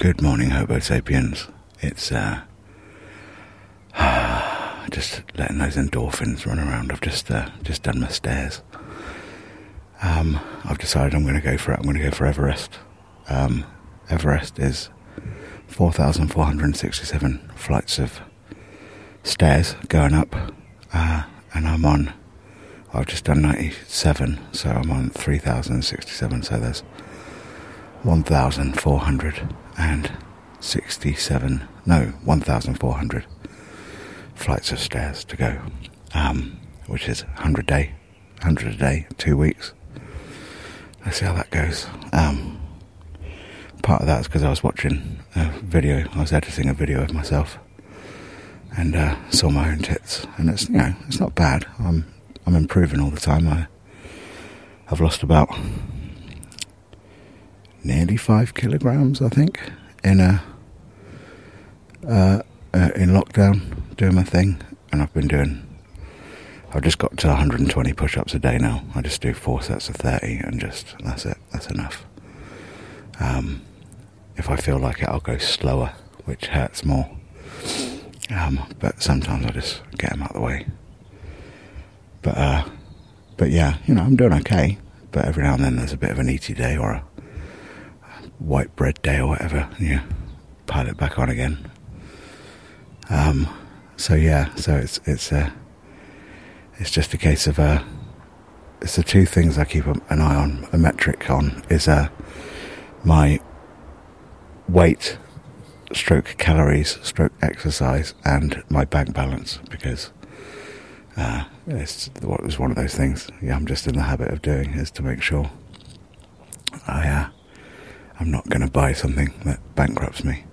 Good morning, Hobo sapiens. It's uh, just letting those endorphins run around. I've just uh, just done my stairs. Um, I've decided I'm going to go for it. I'm going to go for Everest. Um, Everest is 4,467 flights of stairs going up, uh, and I'm on. I've just done 97, so I'm on 3,067. So there's 1,467. No, 1,400 flights of stairs to go, um, which is 100 day, 100 a day, two weeks. Let's see how that goes. Um, part of that is because I was watching a video, I was editing a video of myself, and uh, saw my own tits, and it's you know it's not bad. I'm I'm improving all the time. I I've lost about nearly five kilograms, I think, in a uh, uh, in lockdown doing my thing, and I've been doing. I've just got to 120 push-ups a day now. I just do four sets of 30, and just that's it. That's enough. Um, if I feel like it, I'll go slower, which hurts more. Um, but sometimes I just get them out of the way. But uh, but yeah, you know, I'm doing okay. But every now and then there's a bit of an eaty day or a white bread day or whatever, and you pile it back on again. Um, so yeah, so it's it's a uh, it's just a case of uh, it's the two things I keep an eye on, a metric on is uh, my weight, stroke calories, stroke exercise, and my bank balance because uh, it's what was one of those things. Yeah, I'm just in the habit of doing is to make sure I'm not going to buy something that bankrupts me.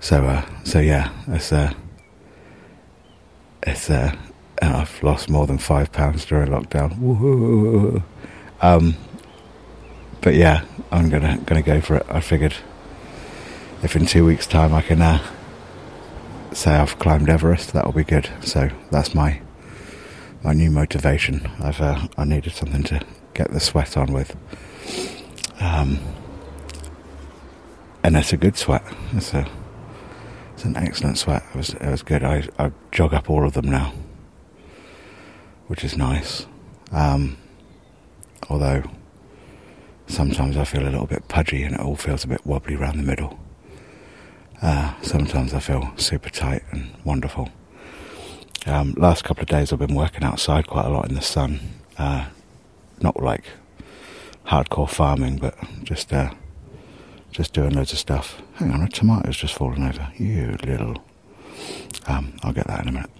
So uh, so yeah, it's uh, it's uh, I've lost more than five pounds during lockdown. Um, but yeah, I'm gonna gonna go for it. I figured if in two weeks' time I can uh, say I've climbed Everest, that'll be good. So that's my my new motivation. I've uh, I needed something to get the sweat on with, um, and that's a good sweat. It's a it's an excellent sweat. It was it was good. I I jog up all of them now, which is nice. Um, although sometimes I feel a little bit pudgy and it all feels a bit wobbly around the middle. Uh, sometimes I feel super tight and wonderful. Um, last couple of days I've been working outside quite a lot in the sun. Uh, not like hardcore farming, but just uh, just doing loads of stuff. Hang on, a tomato's just fallen over. You little. Um, I'll get that in a minute.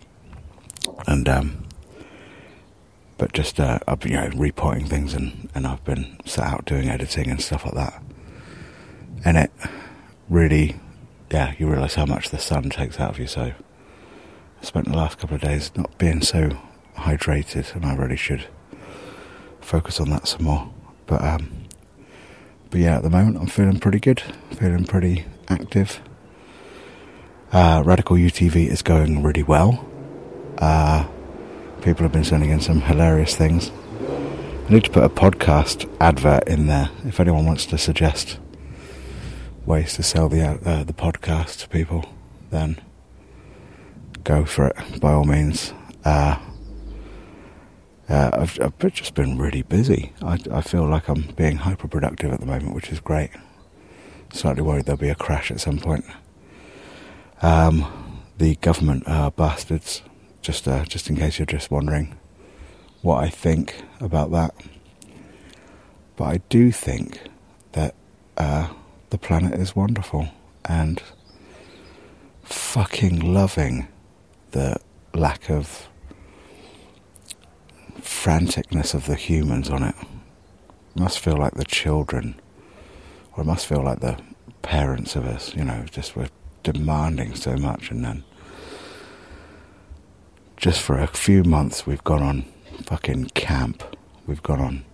And um, but just uh, I've been you know repotting things and and I've been sat out doing editing and stuff like that. And it really yeah, you realise how much the sun takes out of you. So I spent the last couple of days not being so hydrated, and I really should focus on that some more. But um, but yeah, at the moment I'm feeling pretty good, feeling pretty active. Uh, Radical UTV is going really well. Uh, people have been sending in some hilarious things. I need to put a podcast advert in there if anyone wants to suggest ways to sell the uh, the podcast to people, then go for it by all means. Uh, uh, I've, I've, just been really busy. I, I, feel like I'm being hyper productive at the moment, which is great. Slightly worried there'll be a crash at some point. Um, the government are bastards. Just uh, just in case you're just wondering what I think about that. But I do think that uh, the planet is wonderful and fucking loving the lack of franticness of the humans on it. it. Must feel like the children, or it must feel like the parents of us, you know, just we're demanding so much and then just for a few months we've gone on fucking camp. We've gone on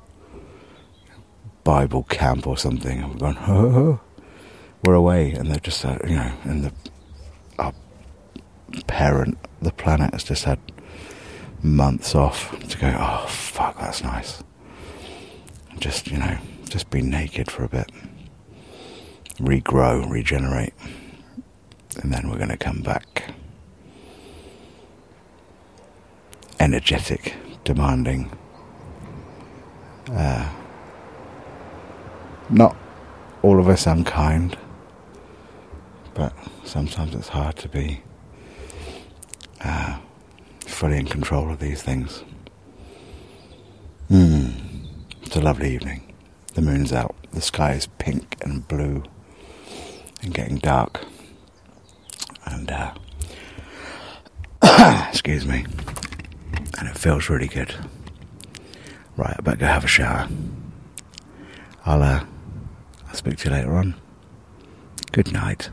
Bible camp or something. And we've gone, oh, we're away, and they're just, uh, you know, and the our parent, the planet, has just had months off to go. Oh fuck, that's nice. Just you know, just be naked for a bit. regrow, regenerate, and then we're going to come back energetic, demanding. Uh, not all of us unkind, but sometimes it's hard to be uh, fully in control of these things. Mm. It's a lovely evening. The moon's out. The sky is pink and blue and getting dark. And, uh, excuse me. And it feels really good. Right, I better go have a shower. I'll, uh, I'll speak to you later on. Good night.